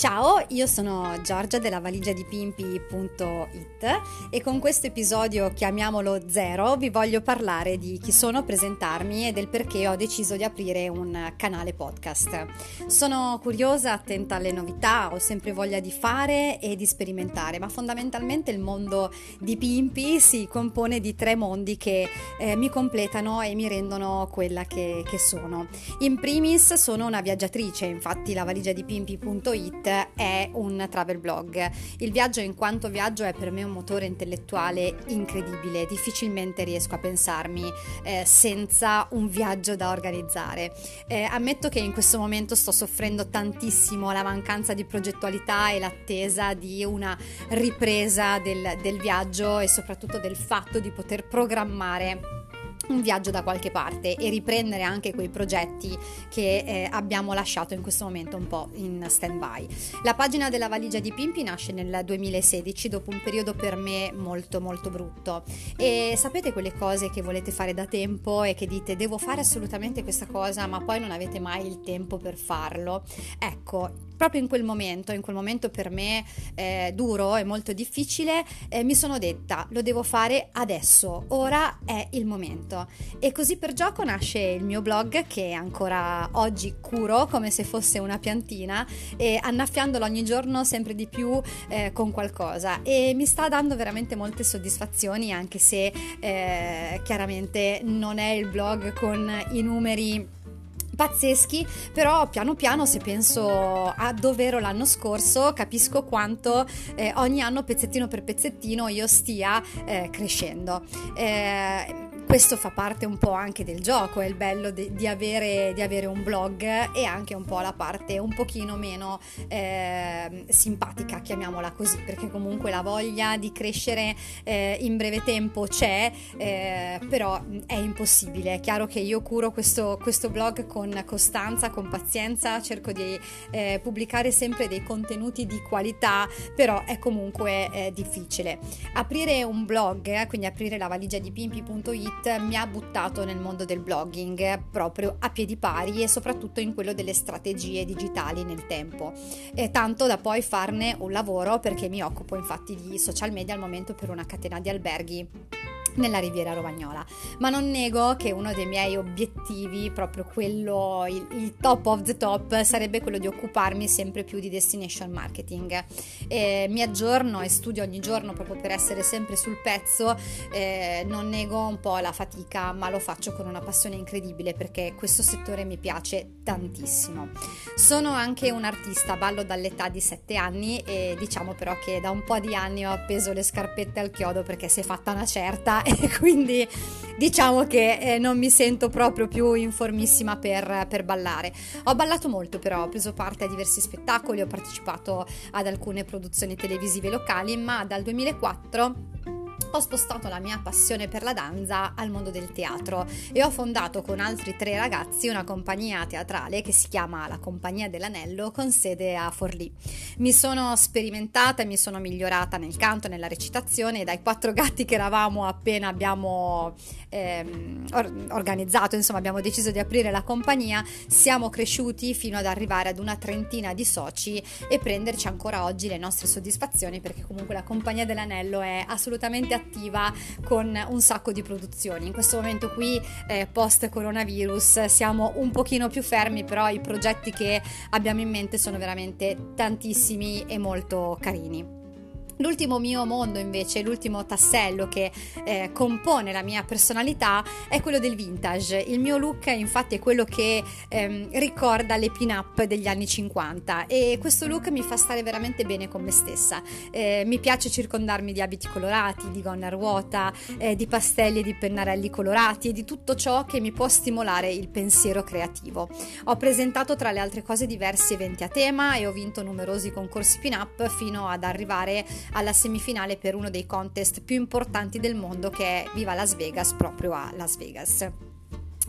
Ciao, io sono Giorgia della valigia di Pimpi.it e con questo episodio, chiamiamolo zero, vi voglio parlare di chi sono, presentarmi e del perché ho deciso di aprire un canale podcast. Sono curiosa, attenta alle novità, ho sempre voglia di fare e di sperimentare, ma fondamentalmente il mondo di Pimpi si compone di tre mondi che eh, mi completano e mi rendono quella che, che sono. In primis sono una viaggiatrice, infatti la valigia è un travel blog. Il viaggio in quanto viaggio è per me un motore intellettuale incredibile, difficilmente riesco a pensarmi eh, senza un viaggio da organizzare. Eh, ammetto che in questo momento sto soffrendo tantissimo la mancanza di progettualità e l'attesa di una ripresa del, del viaggio e soprattutto del fatto di poter programmare un viaggio da qualche parte e riprendere anche quei progetti che eh, abbiamo lasciato in questo momento un po' in stand by. La pagina della valigia di Pimpi nasce nel 2016 dopo un periodo per me molto molto brutto e sapete quelle cose che volete fare da tempo e che dite devo fare assolutamente questa cosa ma poi non avete mai il tempo per farlo? Ecco, proprio in quel momento, in quel momento per me eh, duro e molto difficile, eh, mi sono detta lo devo fare adesso, ora è il momento. E così per gioco nasce il mio blog che ancora oggi curo come se fosse una piantina e annaffiandolo ogni giorno sempre di più eh, con qualcosa e mi sta dando veramente molte soddisfazioni anche se eh, chiaramente non è il blog con i numeri pazzeschi, però piano piano se penso a dove ero l'anno scorso capisco quanto eh, ogni anno pezzettino per pezzettino io stia eh, crescendo. Eh, questo fa parte un po' anche del gioco, è il bello di, di, avere, di avere, un blog e anche un po' la parte un pochino meno eh, simpatica, chiamiamola così, perché comunque la voglia di crescere eh, in breve tempo c'è, eh, però è impossibile. È chiaro che io curo questo, questo blog con costanza, con pazienza, cerco di eh, pubblicare sempre dei contenuti di qualità, però è comunque eh, difficile. Aprire un blog, quindi aprire la valigia di pimpi.it mi ha buttato nel mondo del blogging proprio a piedi pari e soprattutto in quello delle strategie digitali nel tempo. E tanto da poi farne un lavoro perché mi occupo infatti di social media al momento per una catena di alberghi nella Riviera Romagnola. Ma non nego che uno dei miei obiettivi, proprio quello, il, il, top of the top, sarebbe quello di occuparmi sempre più di destination marketing. Eh, mi aggiorno e studio ogni giorno proprio per essere sempre sul pezzo, eh, non nego un po' la fatica, ma lo faccio con una passione incredibile perché questo settore mi piace tantissimo. Sono anche un artista, ballo dall'età di 7 anni e diciamo però che da un po' di anni ho appeso le scarpette al chiodo perché si è fatta una certa e quindi diciamo che eh, non mi sento proprio più informissima per, per, ballare. Ho ballato molto però, ho preso parte a diversi spettacoli, ho partecipato ad alcune produzioni televisive locali, ma dal 2004 ho spostato la mia passione per la danza al mondo del teatro e ho fondato con altri tre ragazzi una compagnia teatrale che si chiama La Compagnia dell'Anello con sede a Forlì. Mi sono sperimentata e mi sono migliorata nel canto nella recitazione e dai quattro gatti che eravamo appena abbiamo ehm, or- organizzato, insomma abbiamo deciso di aprire la compagnia, siamo cresciuti fino ad arrivare ad una trentina di soci e prenderci ancora oggi le nostre soddisfazioni perché comunque la Compagnia dell'Anello è assolutamente attiva con un sacco di produzioni. In questo momento qui, eh, post coronavirus, siamo un pochino più fermi, però i progetti che abbiamo in mente sono veramente tantissimi e molto carini. L'ultimo mio mondo invece, l'ultimo tassello che eh, compone la mia personalità è quello del vintage. Il mio look infatti è quello che ehm, ricorda le pin-up degli anni 50 e questo look mi fa stare veramente bene con me stessa. Eh, mi piace circondarmi di abiti colorati, di gonna a ruota, eh, di pastelli e di pennarelli colorati e di tutto ciò che mi può stimolare il pensiero creativo. Ho presentato tra le altre cose diversi eventi a tema e ho vinto numerosi concorsi pin-up fino ad arrivare alla semifinale per uno dei contest più importanti del mondo che è Viva Las Vegas proprio a Las Vegas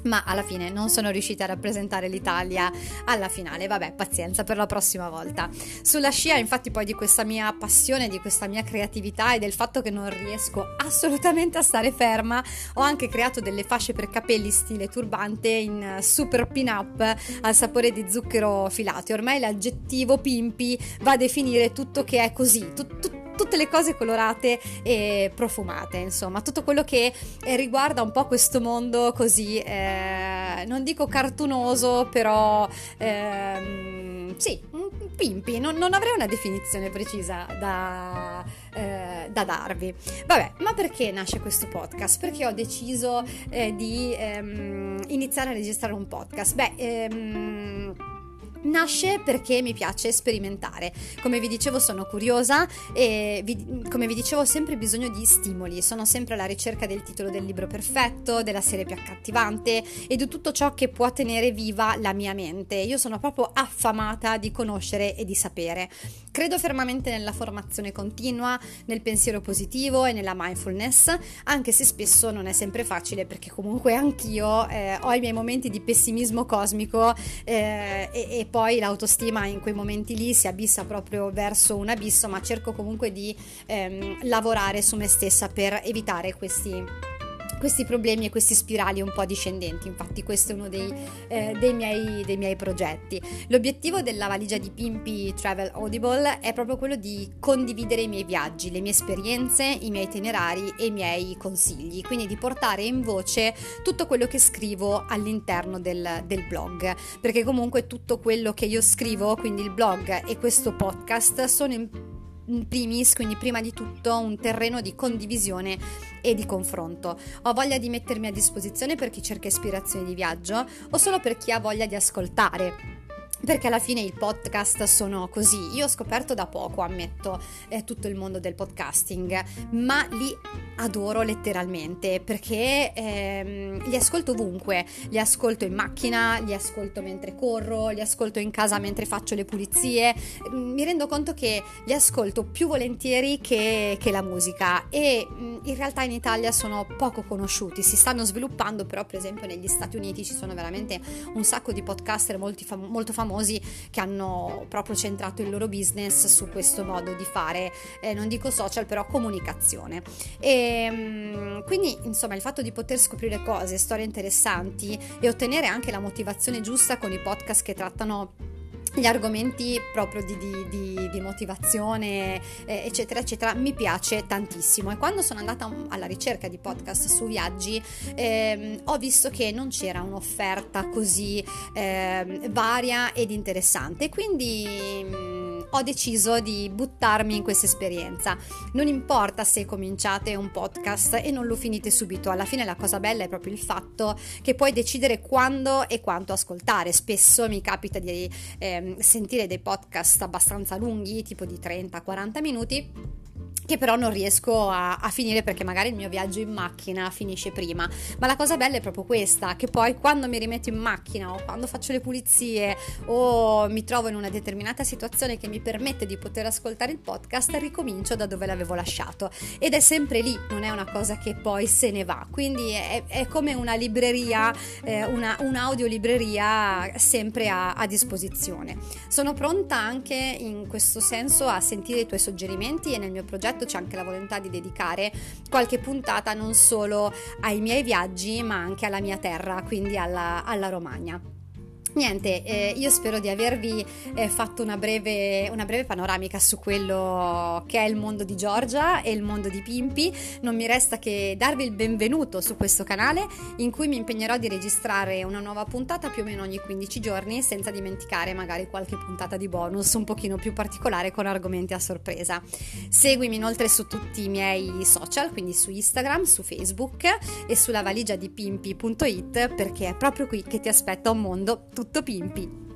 ma alla fine non sono riuscita a rappresentare l'Italia alla finale. Vabbè, pazienza per la prossima volta. Sulla scia, infatti, poi di questa mia passione, di questa mia creatività e del fatto che non riesco assolutamente a stare ferma, ho anche creato delle fasce per capelli stile turbante in super pin-up al sapore di zucchero filato. Ormai l'aggettivo pimpi va a definire tutto che è così, tutto tutte le cose colorate e profumate, insomma, tutto quello che eh, riguarda un po' questo mondo così, eh, non dico cartunoso, però ehm, sì, pimpi, non, non, avrei una definizione precisa da, eh, da, darvi. Vabbè, ma perché nasce questo podcast? Perché ho deciso eh, di ehm, iniziare a registrare un podcast? Beh, ehm, Nasce perché mi piace sperimentare. Come vi dicevo, sono curiosa e vi, come vi dicevo ho sempre bisogno di stimoli. Sono sempre alla ricerca del titolo del libro perfetto, della serie più accattivante e di tutto ciò che può tenere viva la mia mente. Io sono proprio affamata di conoscere e di sapere. Credo fermamente nella formazione continua, nel pensiero positivo e nella mindfulness, anche se spesso non è sempre facile perché comunque anch'io eh, ho i miei momenti di pessimismo cosmico eh, e, e poi l'autostima in quei momenti lì si abissa proprio verso un abisso, ma cerco comunque di ehm, lavorare su me stessa per evitare questi questi problemi e questi spirali un po' discendenti. Infatti, questo è uno dei, eh, dei, miei, dei, miei, progetti. L'obiettivo della valigia di Pimpi Travel Audible è proprio quello di condividere i miei viaggi, le mie esperienze, i miei itinerari e i miei consigli, quindi di portare in voce tutto quello che scrivo all'interno del, del blog, perché comunque tutto quello che io scrivo, quindi il blog e questo podcast, sono in in primis, quindi prima di tutto, un terreno di condivisione e di confronto. Ho voglia di mettermi a disposizione per chi cerca ispirazioni di viaggio o solo per chi ha voglia di ascoltare perché alla fine i podcast sono così. Io ho scoperto da poco, ammetto, eh, tutto il mondo del podcasting, ma li adoro letteralmente perché ehm, li ascolto ovunque. Li ascolto in macchina, li ascolto mentre corro, li ascolto in casa mentre faccio le pulizie. Mm, mi rendo conto che li ascolto più volentieri che, che la musica e mm, in realtà in Italia sono poco conosciuti. Si stanno sviluppando, però, per esempio, negli Stati Uniti ci sono veramente un sacco di podcaster molto, fam- molto famosi famosi che hanno proprio centrato il loro business su questo modo di fare, eh, non dico social, però comunicazione. E, ehm, quindi, insomma, il fatto di poter scoprire cose, storie interessanti e ottenere anche la motivazione giusta con i podcast che trattano gli argomenti proprio di, di, di, di motivazione, eh, eccetera, eccetera, mi piace tantissimo. E quando sono andata alla ricerca di podcast su viaggi, ehm, ho visto che non c'era un'offerta così eh, varia ed interessante. Quindi. Ho deciso di buttarmi in questa esperienza. Non importa se cominciate un podcast e non lo finite subito, alla fine la cosa bella è proprio il fatto che puoi decidere quando e quanto ascoltare. Spesso mi capita di eh, sentire dei podcast abbastanza lunghi, tipo di 30-40 minuti che però non riesco a, a, finire perché magari il mio viaggio in macchina finisce prima. Ma la cosa bella è proprio questa, che poi quando mi rimetto in macchina o quando faccio le pulizie o mi trovo in una determinata situazione che mi permette di poter ascoltare il podcast, ricomincio da dove l'avevo lasciato. Ed è sempre lì, non è una cosa che poi se ne va. Quindi è, è come una libreria, eh, una, un'audiolibreria sempre a, a disposizione. Sono pronta anche in questo senso a sentire i tuoi suggerimenti e nel mio progetto progetto c'è anche la volontà di dedicare qualche puntata non solo ai miei viaggi ma anche alla mia terra, quindi alla, alla Romagna. Niente, eh, io spero di avervi eh, fatto una breve, una breve, panoramica su quello che è il mondo di Giorgia e il mondo di Pimpi. Non mi resta che darvi il benvenuto su questo canale in cui mi impegnerò di registrare una nuova puntata più o meno ogni 15 giorni, senza dimenticare magari qualche puntata di bonus un pochino più particolare con argomenti a sorpresa. Seguimi inoltre su tutti i miei social, quindi su Instagram, su Facebook e sulla valigia di pimpi.it perché è proprio qui che ti aspetta un mondo tutto pimpi.